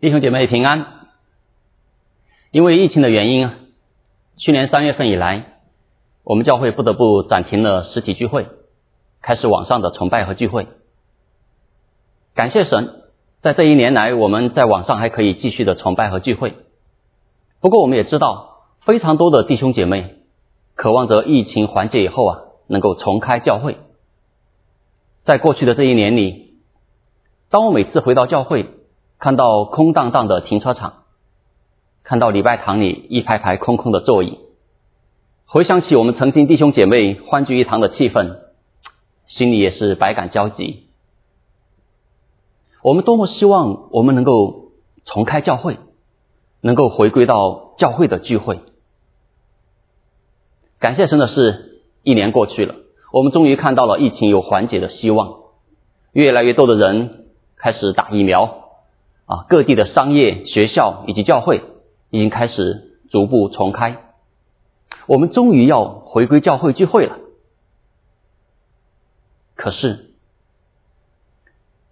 弟兄姐妹平安。因为疫情的原因啊，去年三月份以来，我们教会不得不暂停了实体聚会，开始网上的崇拜和聚会。感谢神，在这一年来，我们在网上还可以继续的崇拜和聚会。不过，我们也知道，非常多的弟兄姐妹渴望着疫情缓解以后啊，能够重开教会。在过去的这一年里，当我每次回到教会，看到空荡荡的停车场，看到礼拜堂里一排排空空的座椅，回想起我们曾经弟兄姐妹欢聚一堂的气氛，心里也是百感交集。我们多么希望我们能够重开教会，能够回归到教会的聚会。感谢神的是，一年过去了，我们终于看到了疫情有缓解的希望，越来越多的人开始打疫苗。啊，各地的商业、学校以及教会已经开始逐步重开，我们终于要回归教会聚会了。可是，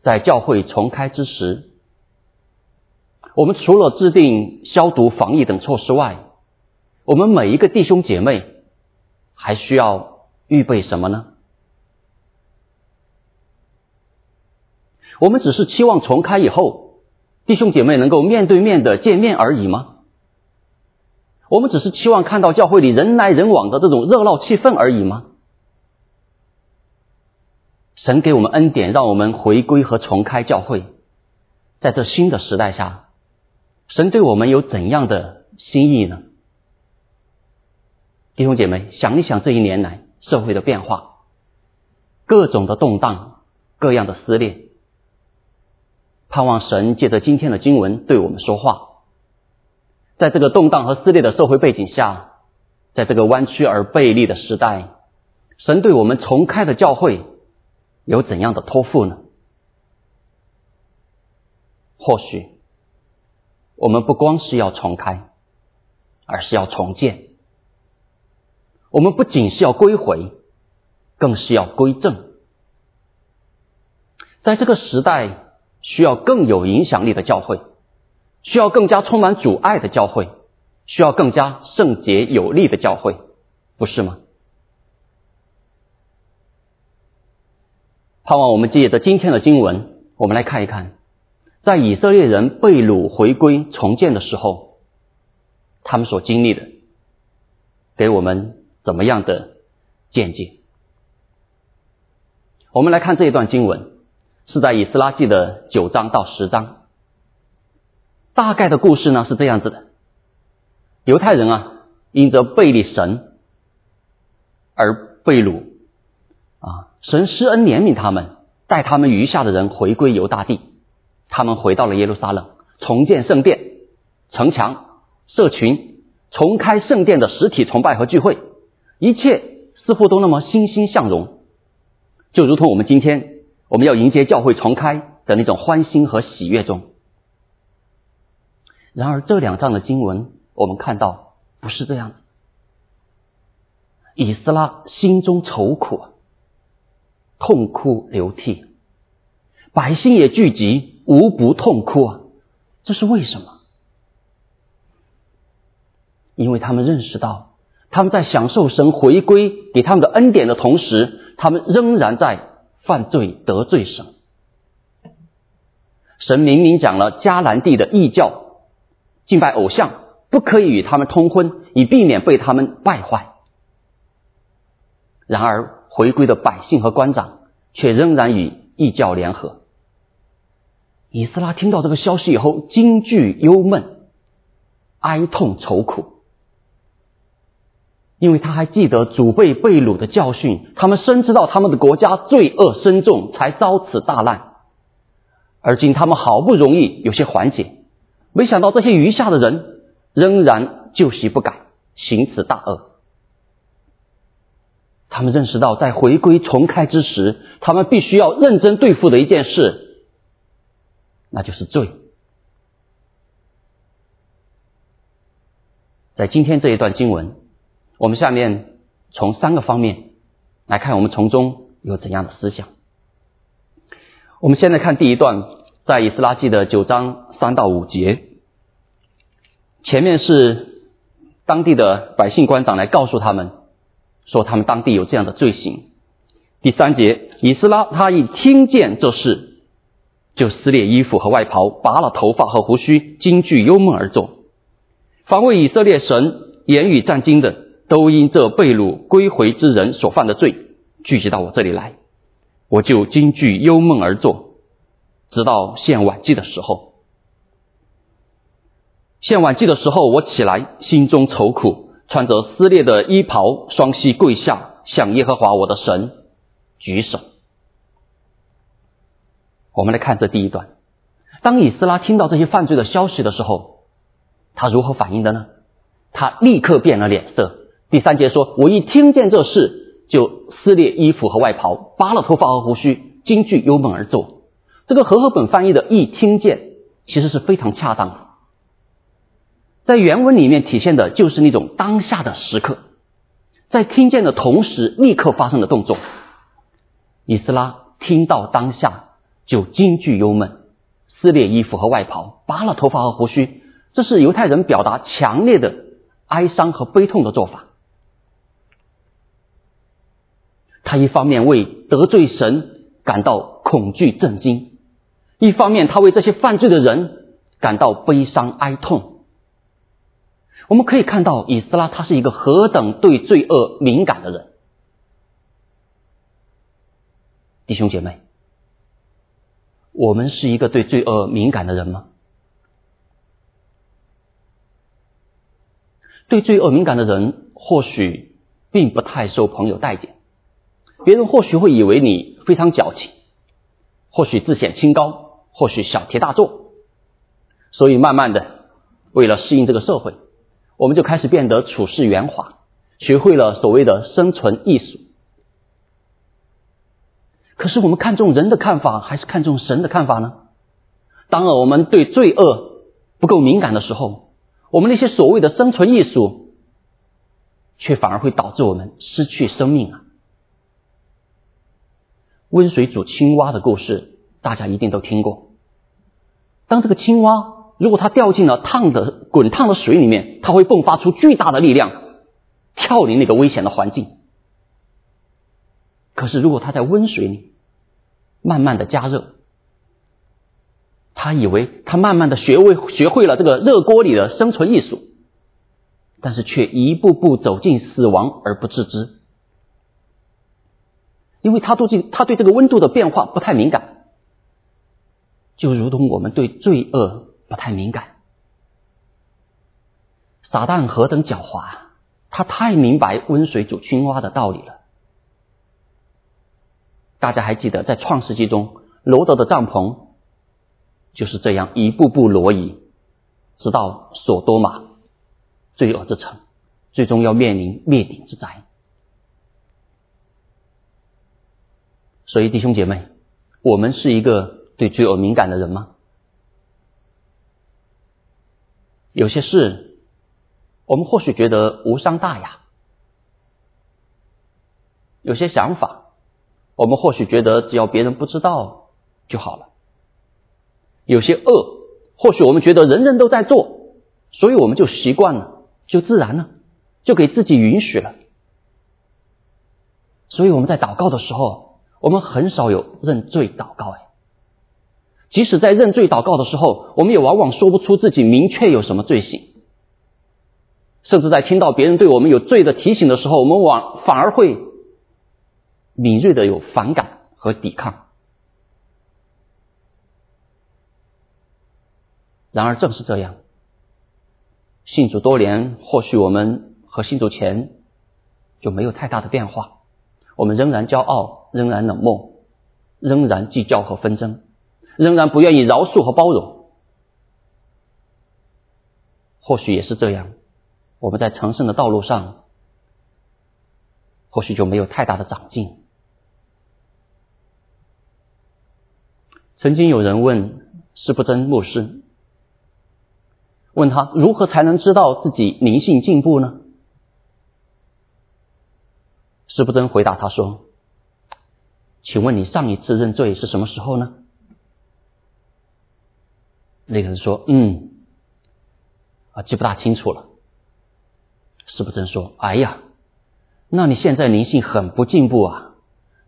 在教会重开之时，我们除了制定消毒、防疫等措施外，我们每一个弟兄姐妹还需要预备什么呢？我们只是期望重开以后。弟兄姐妹能够面对面的见面而已吗？我们只是期望看到教会里人来人往的这种热闹气氛而已吗？神给我们恩典，让我们回归和重开教会，在这新的时代下，神对我们有怎样的心意呢？弟兄姐妹，想一想这一年来社会的变化，各种的动荡，各样的撕裂。盼望神借着今天的经文对我们说话，在这个动荡和撕裂的社会背景下，在这个弯曲而背离的时代，神对我们重开的教会有怎样的托付呢？或许我们不光是要重开，而是要重建。我们不仅是要归回，更是要归正。在这个时代。需要更有影响力的教会，需要更加充满阻碍的教会，需要更加圣洁有力的教会，不是吗？盼望我们借着今天的经文，我们来看一看，在以色列人被掳回归重建的时候，他们所经历的，给我们怎么样的见解？我们来看这一段经文。是在以斯拉记的九章到十章，大概的故事呢是这样子的：犹太人啊，因着背离神而被掳。啊，神施恩怜悯他们，带他们余下的人回归犹大地，他们回到了耶路撒冷，重建圣殿、城墙、社群，重开圣殿的实体崇拜和聚会，一切似乎都那么欣欣向荣，就如同我们今天。我们要迎接教会重开的那种欢欣和喜悦中。然而，这两章的经文，我们看到不是这样的。以斯拉心中愁苦，痛哭流涕，百姓也聚集，无不痛哭啊！这是为什么？因为他们认识到，他们在享受神回归给他们的恩典的同时，他们仍然在。犯罪得罪神，神明明讲了迦南地的异教敬拜偶像，不可以与他们通婚，以避免被他们败坏。然而回归的百姓和官长却仍然与异教联合。以斯拉听到这个消息以后，惊惧忧闷，哀痛愁苦。因为他还记得祖辈被掳的教训，他们深知道他们的国家罪恶深重，才遭此大难。而今他们好不容易有些缓解，没想到这些余下的人仍然旧习不改，行此大恶。他们认识到，在回归重开之时，他们必须要认真对付的一件事，那就是罪。在今天这一段经文。我们下面从三个方面来看，我们从中有怎样的思想？我们现在看第一段，在以斯拉记的九章三到五节。前面是当地的百姓官长来告诉他们，说他们当地有这样的罪行。第三节，以斯拉他一听见这事，就撕裂衣服和外袍，拔了头发和胡须，惊惧忧闷而坐。防卫以色列神言语战惊的，都因这被掳归回之人所犯的罪，聚集到我这里来，我就惊惧忧闷而坐，直到献晚祭的时候。献晚祭的时候，我起来，心中愁苦，穿着撕裂的衣袍，双膝跪下，向耶和华我的神。举手。我们来看这第一段。当以斯拉听到这些犯罪的消息的时候，他如何反应的呢？他立刻变了脸色。第三节说：“我一听见这事，就撕裂衣服和外袍，拔了头发和胡须，惊惧忧闷而坐。”这个和合本翻译的“一听见”其实是非常恰当的，在原文里面体现的就是那种当下的时刻，在听见的同时立刻发生的动作。以斯拉听到当下就惊惧忧闷，撕裂衣服和外袍，拔了头发和胡须，这是犹太人表达强烈的哀伤和悲痛的做法。他一方面为得罪神感到恐惧震惊，一方面他为这些犯罪的人感到悲伤哀痛。我们可以看到，以斯拉他是一个何等对罪恶敏感的人。弟兄姐妹，我们是一个对罪恶敏感的人吗？对罪恶敏感的人，或许并不太受朋友待见。别人或许会以为你非常矫情，或许自显清高，或许小题大做。所以，慢慢的，为了适应这个社会，我们就开始变得处事圆滑，学会了所谓的生存艺术。可是我们看重人的看法，还是看重神的看法呢？当我们对罪恶不够敏感的时候，我们那些所谓的生存艺术，却反而会导致我们失去生命啊！温水煮青蛙的故事，大家一定都听过。当这个青蛙如果它掉进了烫的滚烫的水里面，它会迸发出巨大的力量，跳离那个危险的环境。可是，如果它在温水里慢慢的加热，他以为他慢慢的学会学会了这个热锅里的生存艺术，但是却一步步走进死亡而不自知，因为他对这他对这个温度的变化不太敏感，就如同我们对罪恶不太敏感。撒旦何等狡猾，他太明白温水煮青蛙的道理了。大家还记得，在创世纪中，罗德的帐篷就是这样一步步挪移，直到索多玛罪恶之城，最终要面临灭顶之灾。所以，弟兄姐妹，我们是一个对罪恶敏感的人吗？有些事，我们或许觉得无伤大雅；有些想法。我们或许觉得只要别人不知道就好了。有些恶，或许我们觉得人人都在做，所以我们就习惯了，就自然了，就给自己允许了。所以我们在祷告的时候，我们很少有认罪祷告。哎，即使在认罪祷告的时候，我们也往往说不出自己明确有什么罪行。甚至在听到别人对我们有罪的提醒的时候，我们往反而会。敏锐的有反感和抵抗，然而正是这样，信主多年，或许我们和信主前就没有太大的变化，我们仍然骄傲，仍然冷漠，仍然计较和纷争，仍然不愿意饶恕和包容。或许也是这样，我们在成圣的道路上，或许就没有太大的长进。曾经有人问施不真牧师，问他如何才能知道自己灵性进步呢？施不真回答他说：“请问你上一次认罪是什么时候呢？”那个人说：“嗯，啊，记不大清楚了。”师不真说：“哎呀，那你现在灵性很不进步啊，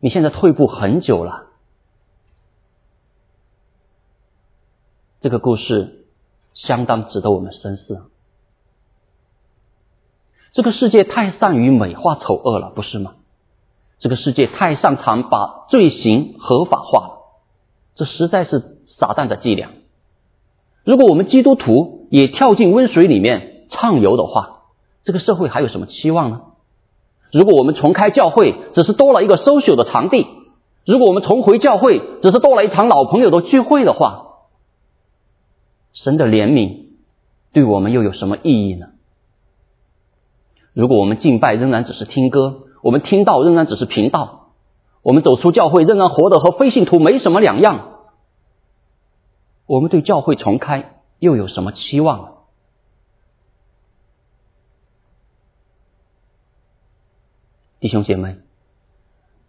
你现在退步很久了。”这个故事相当值得我们深思。这个世界太善于美化丑恶了，不是吗？这个世界太擅长把罪行合法化了，这实在是撒旦的伎俩。如果我们基督徒也跳进温水里面畅游的话，这个社会还有什么期望呢？如果我们重开教会，只是多了一个收朽的场地；如果我们重回教会，只是多了一场老朋友的聚会的话，神的怜悯对我们又有什么意义呢？如果我们敬拜仍然只是听歌，我们听到仍然只是频道，我们走出教会仍然活得和非信徒没什么两样，我们对教会重开又有什么期望呢？弟兄姐妹，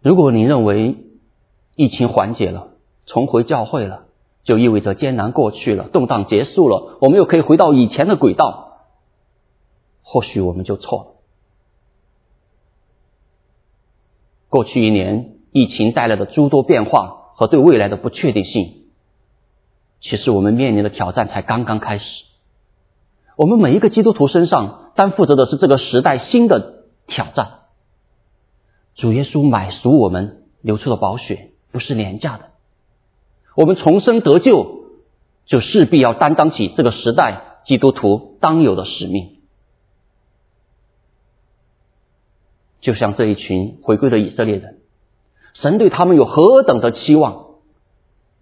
如果你认为疫情缓解了，重回教会了，就意味着艰难过去了，动荡结束了，我们又可以回到以前的轨道，或许我们就错了。过去一年，疫情带来的诸多变化和对未来的不确定性，其实我们面临的挑战才刚刚开始。我们每一个基督徒身上担负着的是这个时代新的挑战。主耶稣买赎我们流出的宝血不是廉价的，我们重生得救，就势必要担当起这个时代基督徒当有的使命。就像这一群回归的以色列人，神对他们有何等的期望？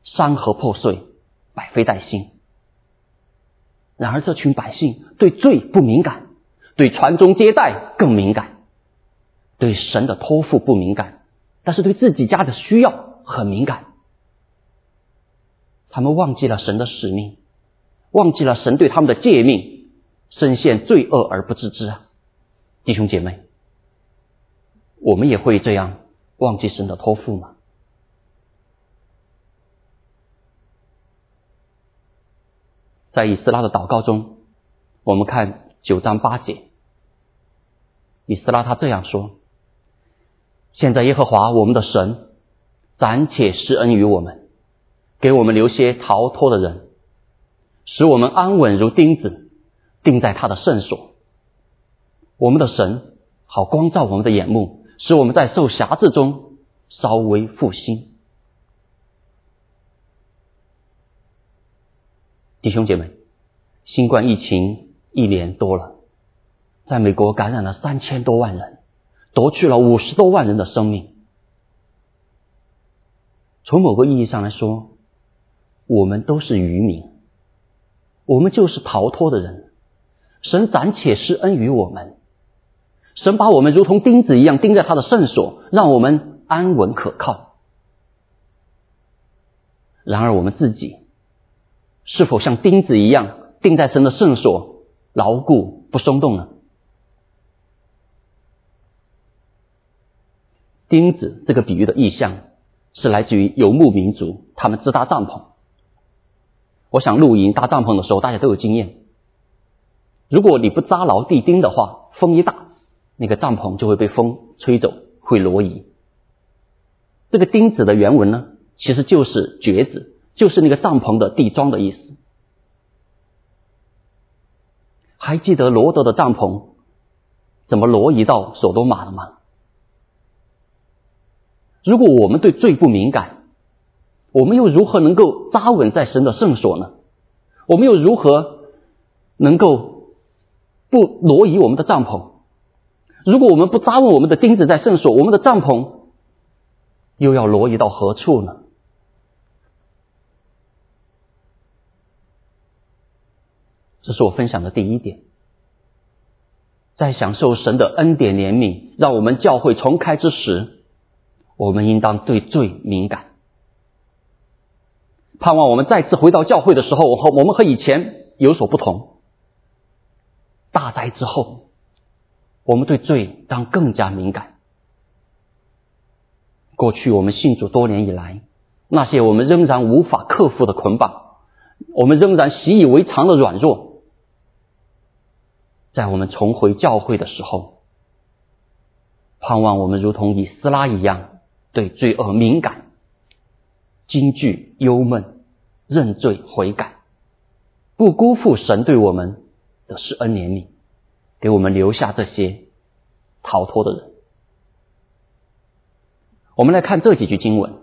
山河破碎，百废待兴。然而，这群百姓对罪不敏感，对传宗接代更敏感，对神的托付不敏感，但是对自己家的需要很敏感。他们忘记了神的使命，忘记了神对他们的诫命，深陷罪恶而不自知啊！弟兄姐妹。我们也会这样忘记神的托付吗？在以斯拉的祷告中，我们看九章八节，以斯拉他这样说：“现在耶和华我们的神暂且施恩于我们，给我们留些逃脱的人，使我们安稳如钉子钉在他的圣所。我们的神好光照我们的眼目。”使我们在受辖制中稍微复兴，弟兄姐妹，新冠疫情一年多了，在美国感染了三千多万人，夺去了五十多万人的生命。从某个意义上来说，我们都是渔民，我们就是逃脱的人。神暂且施恩于我们。神把我们如同钉子一样钉在他的圣所，让我们安稳可靠。然而，我们自己是否像钉子一样钉在神的圣所，牢固不松动呢？钉子这个比喻的意象是来自于游牧民族，他们自搭帐篷。我想露营搭帐篷的时候，大家都有经验。如果你不扎牢地钉的话，风一大。那个帐篷就会被风吹走，会挪移。这个钉子的原文呢，其实就是橛子，就是那个帐篷的地桩的意思。还记得罗德的帐篷怎么挪移到索多玛了吗？如果我们对罪不敏感，我们又如何能够扎稳在神的圣所呢？我们又如何能够不挪移我们的帐篷？如果我们不扎稳我们的钉子在圣所，我们的帐篷又要挪移到何处呢？这是我分享的第一点。在享受神的恩典怜悯，让我们教会重开之时，我们应当对罪敏感。盼望我们再次回到教会的时候，我和我们和以前有所不同。大灾之后。我们对罪当更加敏感。过去我们信主多年以来，那些我们仍然无法克服的捆绑，我们仍然习以为常的软弱，在我们重回教会的时候，盼望我们如同以斯拉一样，对罪恶敏感，惊惧忧闷，认罪悔改，不辜负神对我们的施恩怜悯，给我们留下这些逃脱的人。我们来看这几句经文，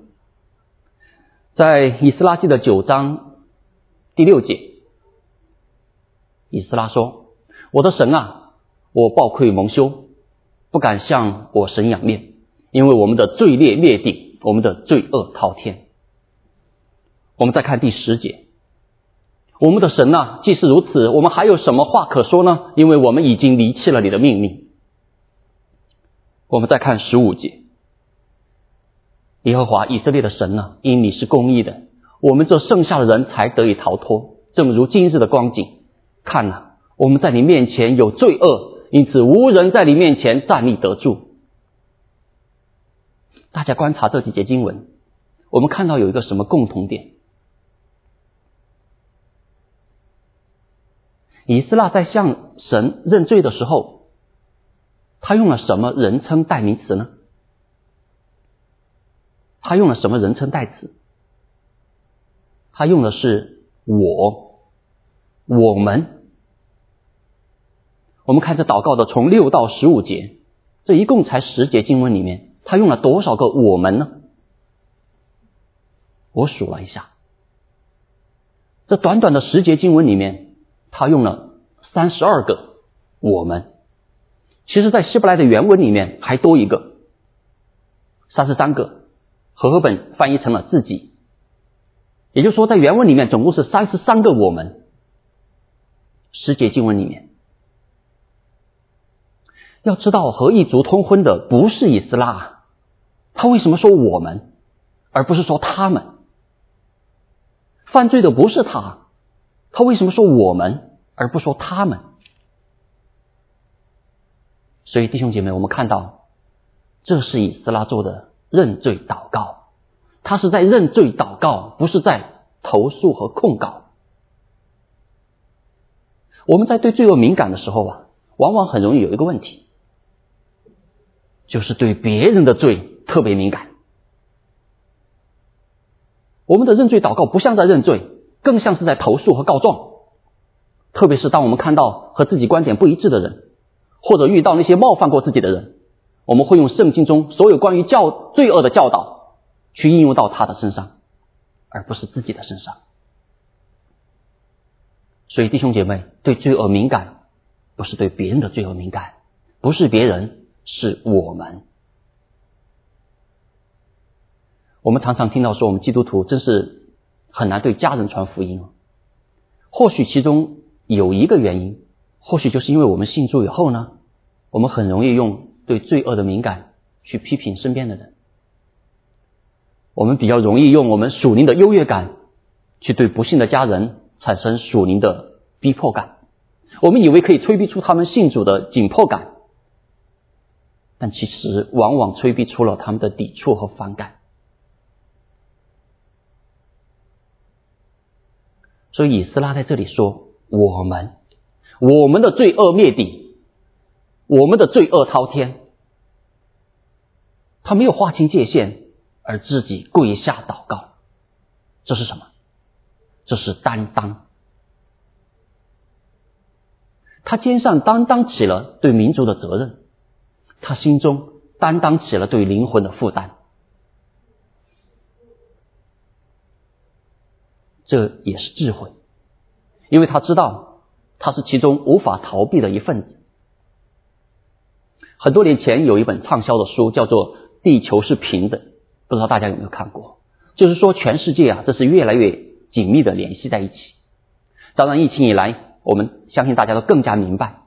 在以斯拉记的九章第六节，以斯拉说：“我的神啊，我暴愧蒙羞，不敢向我神仰面，因为我们的罪孽灭顶，我们的罪恶滔天。”我们再看第十节，我们的神啊，既是如此，我们还有什么话可说呢？因为我们已经离弃了你的命令。我们再看十五节。耶和华以色列的神呢？因你是公义的，我们这剩下的人才得以逃脱。正如今日的光景，看呐，我们在你面前有罪恶，因此无人在你面前站立得住。大家观察这几节经文，我们看到有一个什么共同点？以斯拉在向神认罪的时候，他用了什么人称代名词呢？他用了什么人称代词？他用的是我、我们。我们看这祷告的从六到十五节，这一共才十节经文里面，他用了多少个我们呢？我数了一下，这短短的十节经文里面，他用了三十二个我们。其实，在希伯来的原文里面还多一个，三十三个。和合本翻译成了自己，也就是说，在原文里面总共是三十三个我们。十节经文里面，要知道和异族通婚的不是以斯拉，他为什么说我们，而不是说他们？犯罪的不是他，他为什么说我们，而不说他们？所以弟兄姐妹，我们看到，这是以斯拉做的。认罪祷告，他是在认罪祷告，不是在投诉和控告。我们在对罪恶敏感的时候啊，往往很容易有一个问题，就是对别人的罪特别敏感。我们的认罪祷告不像在认罪，更像是在投诉和告状。特别是当我们看到和自己观点不一致的人，或者遇到那些冒犯过自己的人。我们会用圣经中所有关于教罪恶的教导去应用到他的身上，而不是自己的身上。所以弟兄姐妹，对罪恶敏感，不是对别人的罪恶敏感，不是别人，是我们。我们常常听到说，我们基督徒真是很难对家人传福音。或许其中有一个原因，或许就是因为我们信主以后呢，我们很容易用。对罪恶的敏感，去批评身边的人，我们比较容易用我们属灵的优越感，去对不幸的家人产生属灵的逼迫感。我们以为可以催逼出他们信主的紧迫感，但其实往往催逼出了他们的抵触和反感。所以以斯拉在这里说：“我们，我们的罪恶灭顶。”我们的罪恶滔天，他没有划清界限，而自己跪下祷告，这是什么？这是担当。他肩上担当起了对民族的责任，他心中担当起了对灵魂的负担，这也是智慧，因为他知道他是其中无法逃避的一份子。很多年前有一本畅销的书，叫做《地球是平的》，不知道大家有没有看过？就是说，全世界啊，这是越来越紧密的联系在一起。当然，疫情以来，我们相信大家都更加明白，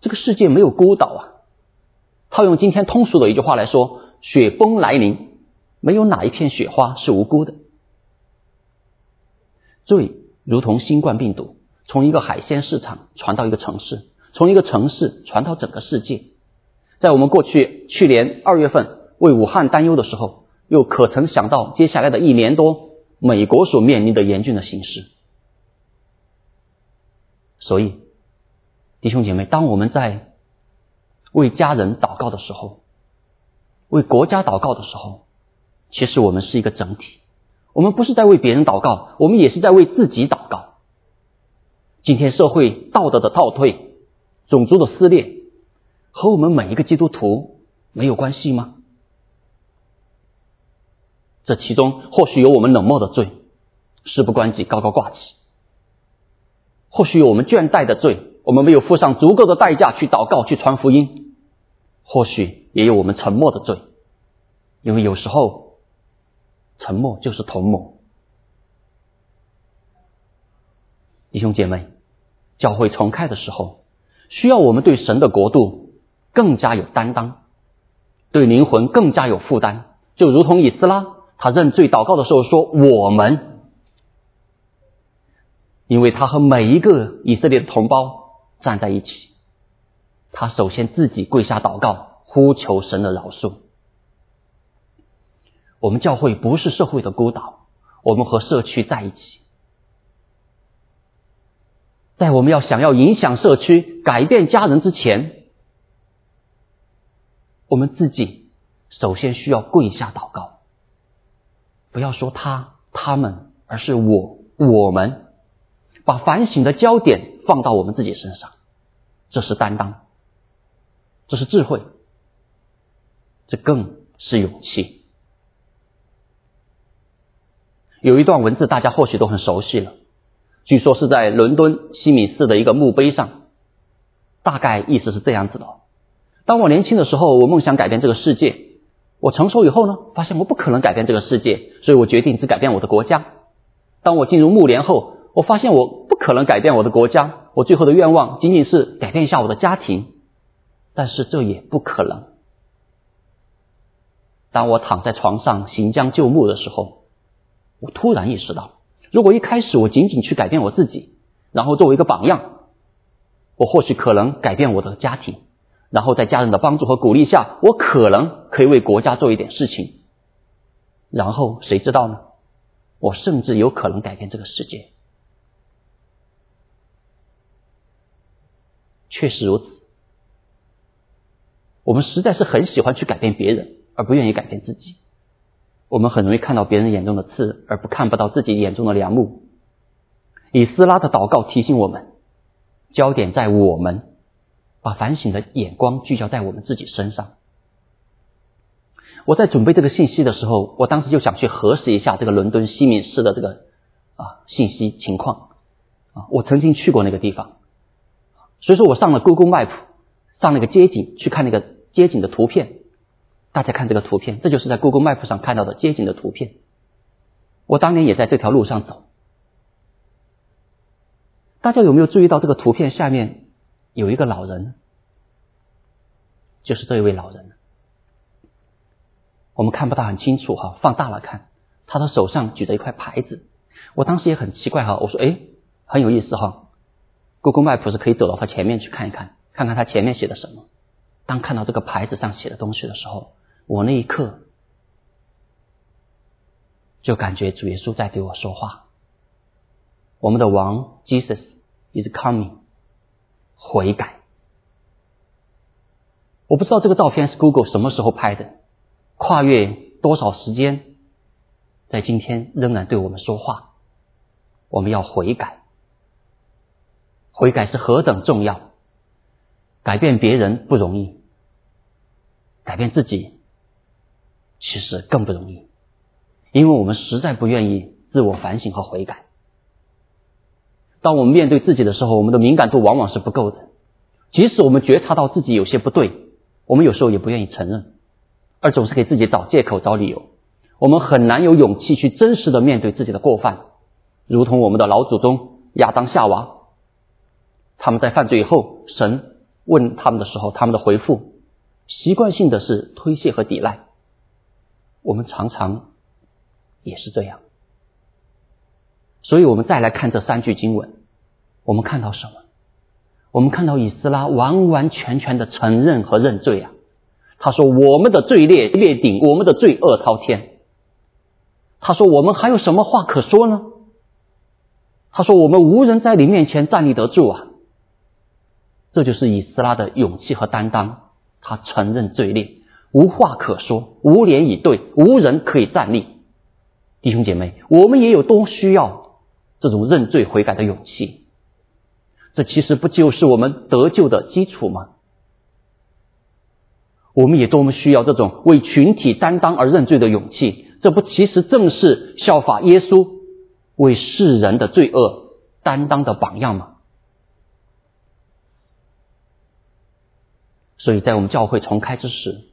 这个世界没有孤岛啊。套用今天通俗的一句话来说，雪崩来临，没有哪一片雪花是无辜的。罪如同新冠病毒，从一个海鲜市场传到一个城市，从一个城市传到整个世界。在我们过去去年二月份为武汉担忧的时候，又可曾想到接下来的一年多，美国所面临的严峻的形势？所以，弟兄姐妹，当我们在为家人祷告的时候，为国家祷告的时候，其实我们是一个整体。我们不是在为别人祷告，我们也是在为自己祷告。今天社会道德的倒退、种族的撕裂，和我们每一个基督徒没有关系吗？这其中或许有我们冷漠的罪，事不关己、高高挂起；或许有我们倦怠的罪，我们没有付上足够的代价去祷告、去传福音；或许也有我们沉默的罪，因为有时候沉默就是同谋。弟兄姐妹。教会重开的时候，需要我们对神的国度更加有担当，对灵魂更加有负担。就如同以斯拉，他认罪祷告的时候说：“我们，因为他和每一个以色列的同胞站在一起，他首先自己跪下祷告，呼求神的饶恕。”我们教会不是社会的孤岛，我们和社区在一起。在我们要想要影响社区、改变家人之前，我们自己首先需要跪下祷告。不要说他、他们，而是我、我们，把反省的焦点放到我们自己身上，这是担当，这是智慧，这更是勇气。有一段文字，大家或许都很熟悉了。据说是在伦敦西敏寺的一个墓碑上，大概意思是这样子的：当我年轻的时候，我梦想改变这个世界；我成熟以后呢，发现我不可能改变这个世界，所以我决定只改变我的国家。当我进入暮年后，我发现我不可能改变我的国家，我最后的愿望仅仅是改变一下我的家庭，但是这也不可能。当我躺在床上行将就木的时候，我突然意识到。如果一开始我仅仅去改变我自己，然后作为一个榜样，我或许可能改变我的家庭，然后在家人的帮助和鼓励下，我可能可以为国家做一点事情，然后谁知道呢？我甚至有可能改变这个世界。确实如此，我们实在是很喜欢去改变别人，而不愿意改变自己。我们很容易看到别人眼中的刺，而不看不到自己眼中的良木。以斯拉的祷告提醒我们，焦点在我们，把反省的眼光聚焦在我们自己身上。我在准备这个信息的时候，我当时就想去核实一下这个伦敦西敏寺的这个啊信息情况啊，我曾经去过那个地方，所以说我上了 Google Map，上那个街景去看那个街景的图片。大家看这个图片，这就是在 Google Map 上看到的街景的图片。我当年也在这条路上走。大家有没有注意到这个图片下面有一个老人？就是这一位老人。我们看不大很清楚哈，放大了看，他的手上举着一块牌子。我当时也很奇怪哈，我说哎，很有意思哈。Google Map 是可以走到他前面去看一看，看看他前面写的什么。当看到这个牌子上写的东西的时候，我那一刻就感觉主耶稣在对我说话。我们的王 Jesus is coming，悔改。我不知道这个照片是 Google 什么时候拍的，跨越多少时间，在今天仍然对我们说话。我们要悔改，悔改是何等重要，改变别人不容易，改变自己。其实更不容易，因为我们实在不愿意自我反省和悔改。当我们面对自己的时候，我们的敏感度往往是不够的。即使我们觉察到自己有些不对，我们有时候也不愿意承认，而总是给自己找借口、找理由。我们很难有勇气去真实的面对自己的过犯，如同我们的老祖宗亚当、夏娃，他们在犯罪以后，神问他们的时候，他们的回复习惯性的是推卸和抵赖。我们常常也是这样，所以我们再来看这三句经文，我们看到什么？我们看到以斯拉完完全全的承认和认罪啊！他说：“我们的罪孽灭顶，我们的罪恶滔天。”他说：“我们还有什么话可说呢？”他说：“我们无人在你面前站立得住啊！这就是以斯拉的勇气和担当。他承认罪孽，无话可说，无脸以对，无人可以站立。弟兄姐妹，我们也有多需要这种认罪悔改的勇气？这其实不就是我们得救的基础吗？我们也多么需要这种为群体担当而认罪的勇气？这不其实正是效法耶稣为世人的罪恶担当的榜样吗？所以在我们教会重开之时，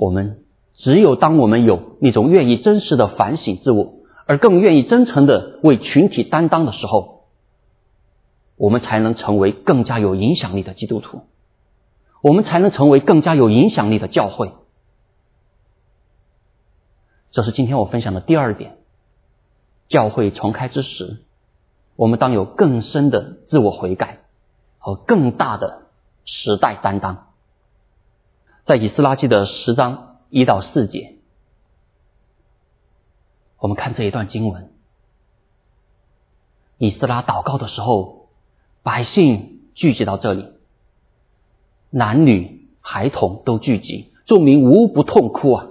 我们只有当我们有那种愿意真实的反省自我，而更愿意真诚的为群体担当的时候，我们才能成为更加有影响力的基督徒，我们才能成为更加有影响力的教会。这是今天我分享的第二点：教会重开之时，我们当有更深的自我悔改和更大的。时代担当，在以斯拉记的十章一到四节，我们看这一段经文。以斯拉祷告的时候，百姓聚集到这里，男女孩童都聚集，众民无不痛哭啊！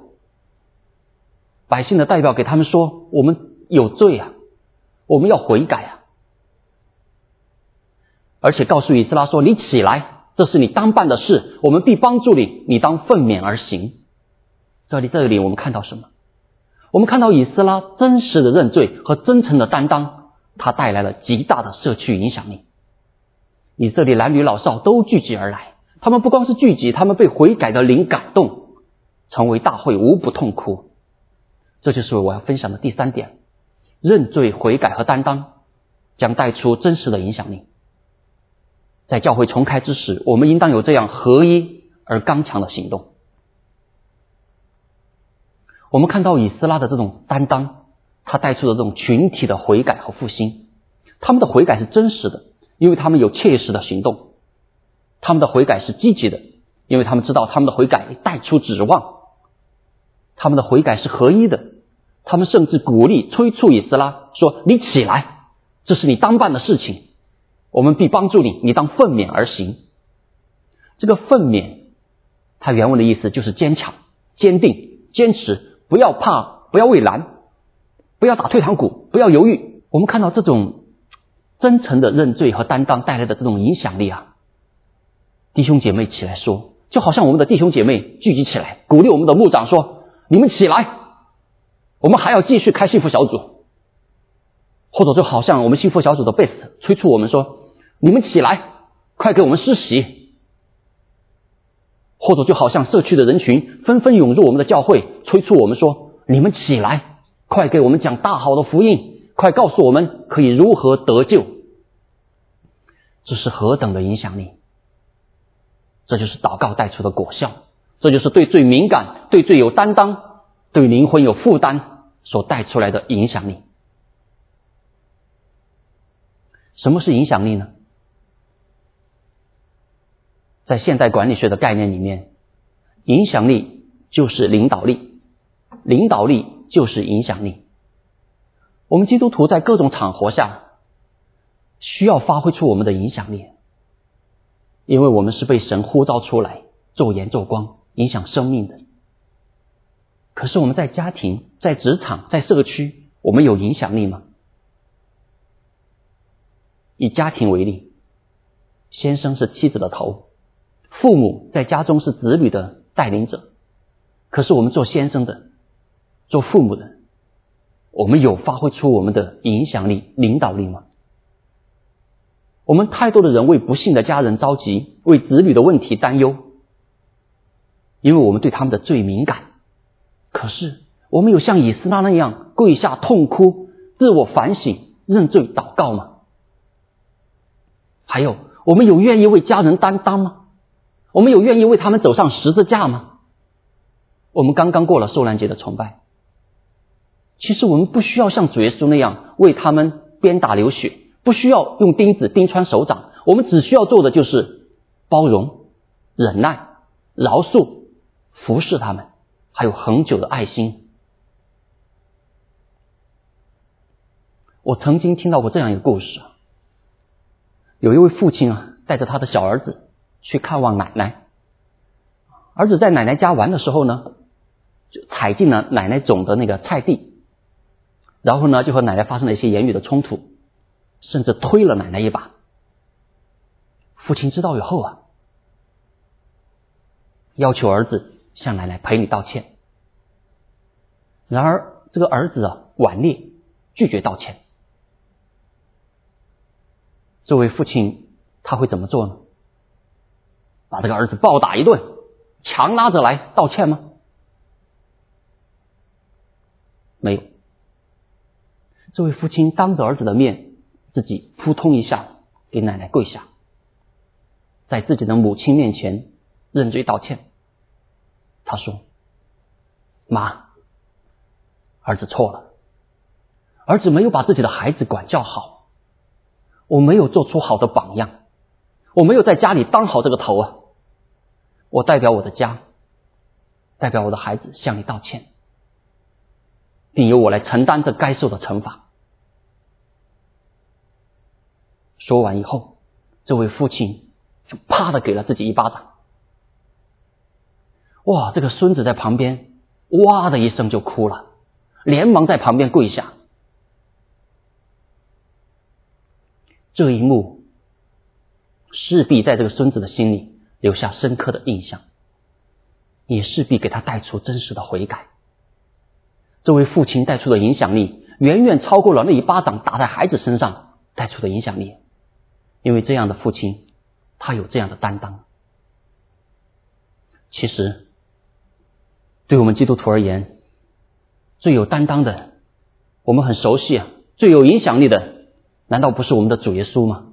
百姓的代表给他们说：“我们有罪啊，我们要悔改啊！”而且告诉以斯拉说：“你起来。”这是你当办的事，我们必帮助你，你当奋勉而行。这里，这里我们看到什么？我们看到以斯拉真实的认罪和真诚的担当，他带来了极大的社区影响力。以色列男女老少都聚集而来，他们不光是聚集，他们被悔改的灵感动，成为大会，无不痛哭。这就是我要分享的第三点：认罪、悔改和担当将带出真实的影响力。在教会重开之时，我们应当有这样合一而刚强的行动。我们看到以斯拉的这种担当，他带出的这种群体的悔改和复兴。他们的悔改是真实的，因为他们有切实的行动；他们的悔改是积极的，因为他们知道他们的悔改带出指望；他们的悔改是合一的，他们甚至鼓励催促以斯拉说：“你起来，这是你当办的事情。”我们必帮助你，你当奋勉而行。这个奋勉，它原文的意思就是坚强、坚定、坚持，不要怕，不要畏难，不要打退堂鼓，不要犹豫。我们看到这种真诚的认罪和担当带来的这种影响力啊！弟兄姐妹起来说，就好像我们的弟兄姐妹聚集起来，鼓励我们的牧长说：“你们起来，我们还要继续开幸福小组。”或者就好像我们幸福小组的贝斯催促我们说。你们起来，快给我们施洗！或者就好像社区的人群纷纷涌入我们的教会，催促我们说：“你们起来，快给我们讲大好的福音，快告诉我们可以如何得救。”这是何等的影响力！这就是祷告带出的果效，这就是对最敏感、对最有担当、对灵魂有负担所带出来的影响力。什么是影响力呢？在现代管理学的概念里面，影响力就是领导力，领导力就是影响力。我们基督徒在各种场合下需要发挥出我们的影响力，因为我们是被神呼召出来做盐做光，影响生命的。可是我们在家庭、在职场、在社区，我们有影响力吗？以家庭为例，先生是妻子的头。父母在家中是子女的带领者，可是我们做先生的、做父母的，我们有发挥出我们的影响力、领导力吗？我们太多的人为不幸的家人着急，为子女的问题担忧，因为我们对他们的最敏感。可是我们有像以斯拉那样跪下痛哭、自我反省、认罪祷告吗？还有，我们有愿意为家人担当吗？我们有愿意为他们走上十字架吗？我们刚刚过了受难节的崇拜，其实我们不需要像主耶稣那样为他们鞭打流血，不需要用钉子钉穿手掌，我们只需要做的就是包容、忍耐、饶恕、服侍他们，还有恒久的爱心。我曾经听到过这样一个故事，有一位父亲啊。带着他的小儿子去看望奶奶。儿子在奶奶家玩的时候呢，就踩进了奶奶种的那个菜地，然后呢，就和奶奶发生了一些言语的冲突，甚至推了奶奶一把。父亲知道以后啊，要求儿子向奶奶赔礼道歉。然而，这个儿子啊顽劣，拒绝道歉。作为父亲，他会怎么做呢？把这个儿子暴打一顿？强拉着来道歉吗？没有。这位父亲当着儿子的面，自己扑通一下给奶奶跪下，在自己的母亲面前认罪道歉。他说：“妈，儿子错了，儿子没有把自己的孩子管教好，我没有做出好的榜样，我没有在家里当好这个头啊。”我代表我的家，代表我的孩子向你道歉，并由我来承担这该受的惩罚。说完以后，这位父亲就啪的给了自己一巴掌。哇！这个孙子在旁边哇的一声就哭了，连忙在旁边跪下。这一幕势必在这个孙子的心里。留下深刻的印象，也势必给他带出真实的悔改。这位父亲带出的影响力，远远超过了那一巴掌打在孩子身上带出的影响力。因为这样的父亲，他有这样的担当。其实，对我们基督徒而言，最有担当的，我们很熟悉啊，最有影响力的，难道不是我们的主耶稣吗？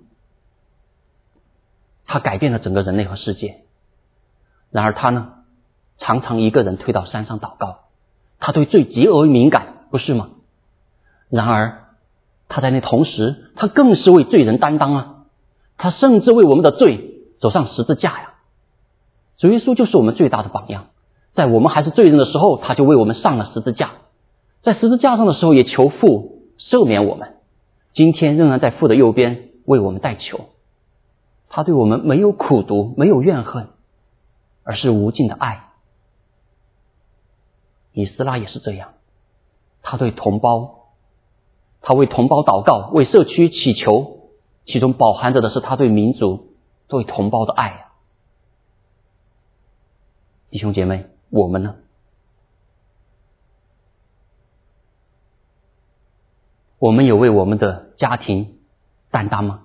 他改变了整个人类和世界。然而他呢，常常一个人退到山上祷告。他对罪极为敏感，不是吗？然而他在那同时，他更是为罪人担当啊！他甚至为我们的罪走上十字架呀！主耶稣就是我们最大的榜样。在我们还是罪人的时候，他就为我们上了十字架。在十字架上的时候，也求父赦免我们。今天仍然在父的右边为我们代求。他对我们没有苦读，没有怨恨，而是无尽的爱。以斯拉也是这样，他对同胞，他为同胞祷告，为社区祈求，其中饱含着的是他对民族、对同胞的爱呀。弟兄姐妹，我们呢？我们有为我们的家庭担当吗？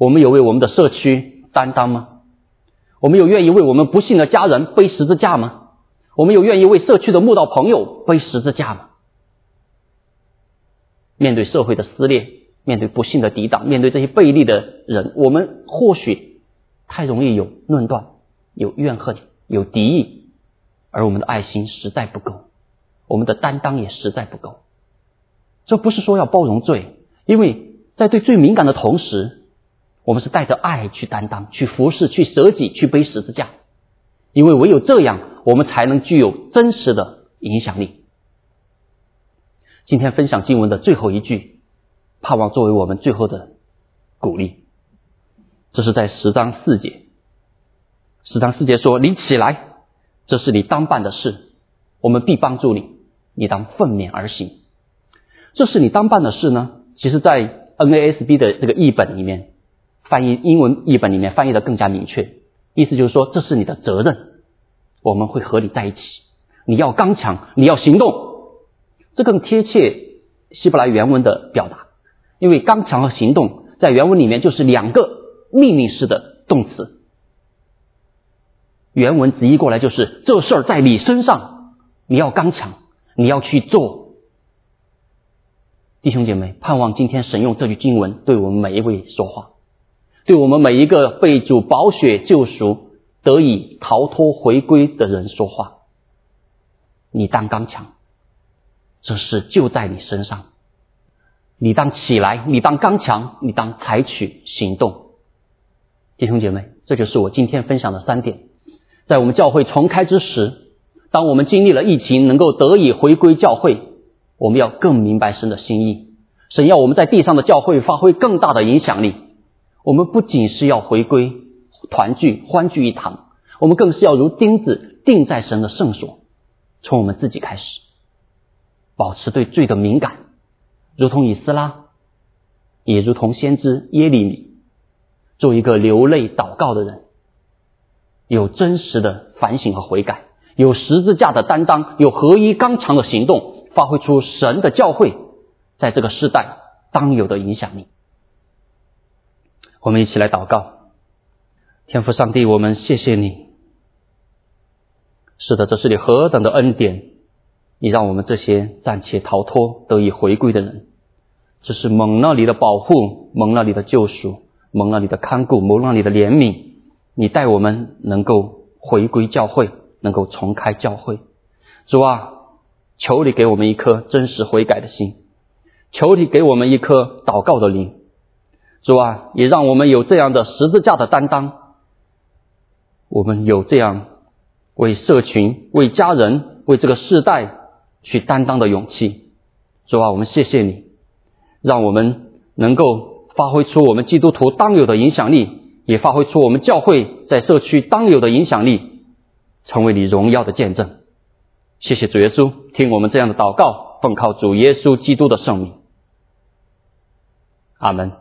我们有为我们的社区担当吗？我们有愿意为我们不幸的家人背十字架吗？我们有愿意为社区的慕道朋友背十字架吗？面对社会的撕裂，面对不幸的抵挡，面对这些背离的人，我们或许太容易有论断、有怨恨、有敌意，而我们的爱心实在不够，我们的担当也实在不够。这不是说要包容罪，因为在对最敏感的同时。我们是带着爱去担当、去服侍、去舍己、去背十字架，因为唯有这样，我们才能具有真实的影响力。今天分享经文的最后一句，盼望作为我们最后的鼓励。这是在十章四节，十章四节说：“你起来，这是你当办的事，我们必帮助你，你当奋勉而行。”这是你当办的事呢？其实，在 NASB 的这个译本里面。翻译英文译本里面翻译的更加明确，意思就是说这是你的责任，我们会和你在一起，你要刚强，你要行动，这更贴切希伯来原文的表达，因为刚强和行动在原文里面就是两个命令式的动词，原文直译过来就是这事儿在你身上，你要刚强，你要去做。弟兄姐妹，盼望今天神用这句经文对我们每一位说话。对我们每一个被主宝血救赎、得以逃脱回归的人说话，你当刚强，这事就在你身上。你当起来，你当刚强，你当采取行动。弟兄姐妹，这就是我今天分享的三点。在我们教会重开之时，当我们经历了疫情，能够得以回归教会，我们要更明白神的心意。神要我们在地上的教会发挥更大的影响力。我们不仅是要回归团聚、欢聚一堂，我们更是要如钉子钉在神的圣所，从我们自己开始，保持对罪的敏感，如同以斯拉，也如同先知耶利米，做一个流泪祷告的人，有真实的反省和悔改，有十字架的担当，有合一刚强的行动，发挥出神的教会在这个时代当有的影响力。我们一起来祷告，天父上帝，我们谢谢你。是的，这是你何等的恩典，你让我们这些暂且逃脱、得以回归的人，这是蒙了你的保护，蒙了你的救赎，蒙了你的看顾，蒙了你的怜悯，你带我们能够回归教会，能够重开教会。主啊，求你给我们一颗真实悔改的心，求你给我们一颗祷告的灵。主啊，也让我们有这样的十字架的担当，我们有这样为社群、为家人、为这个世代去担当的勇气。主啊，我们谢谢你，让我们能够发挥出我们基督徒当有的影响力，也发挥出我们教会在社区当有的影响力，成为你荣耀的见证。谢谢主耶稣，听我们这样的祷告，奉靠主耶稣基督的圣名，阿门。